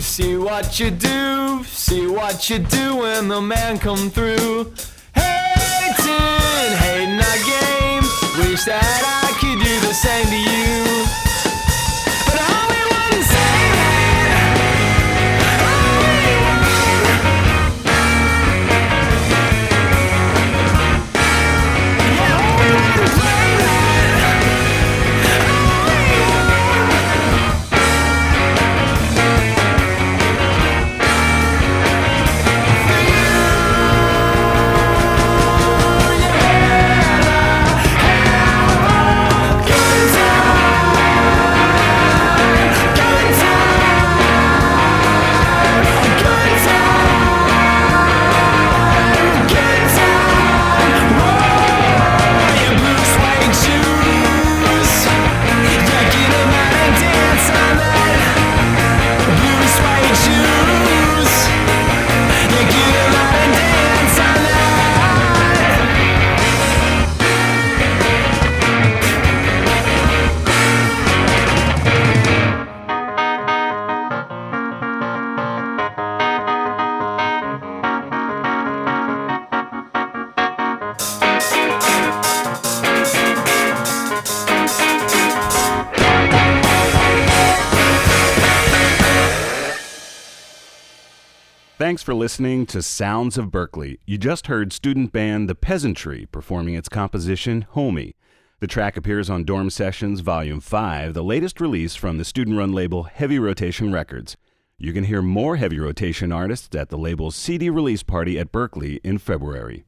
see what you do, see what you do when the man come through. Thanks for listening to Sounds of Berklee. You just heard student band The Peasantry performing its composition Homie. The track appears on Dorm Sessions Volume 5, the latest release from the student run label Heavy Rotation Records. You can hear more heavy rotation artists at the label's CD release party at Berklee in February.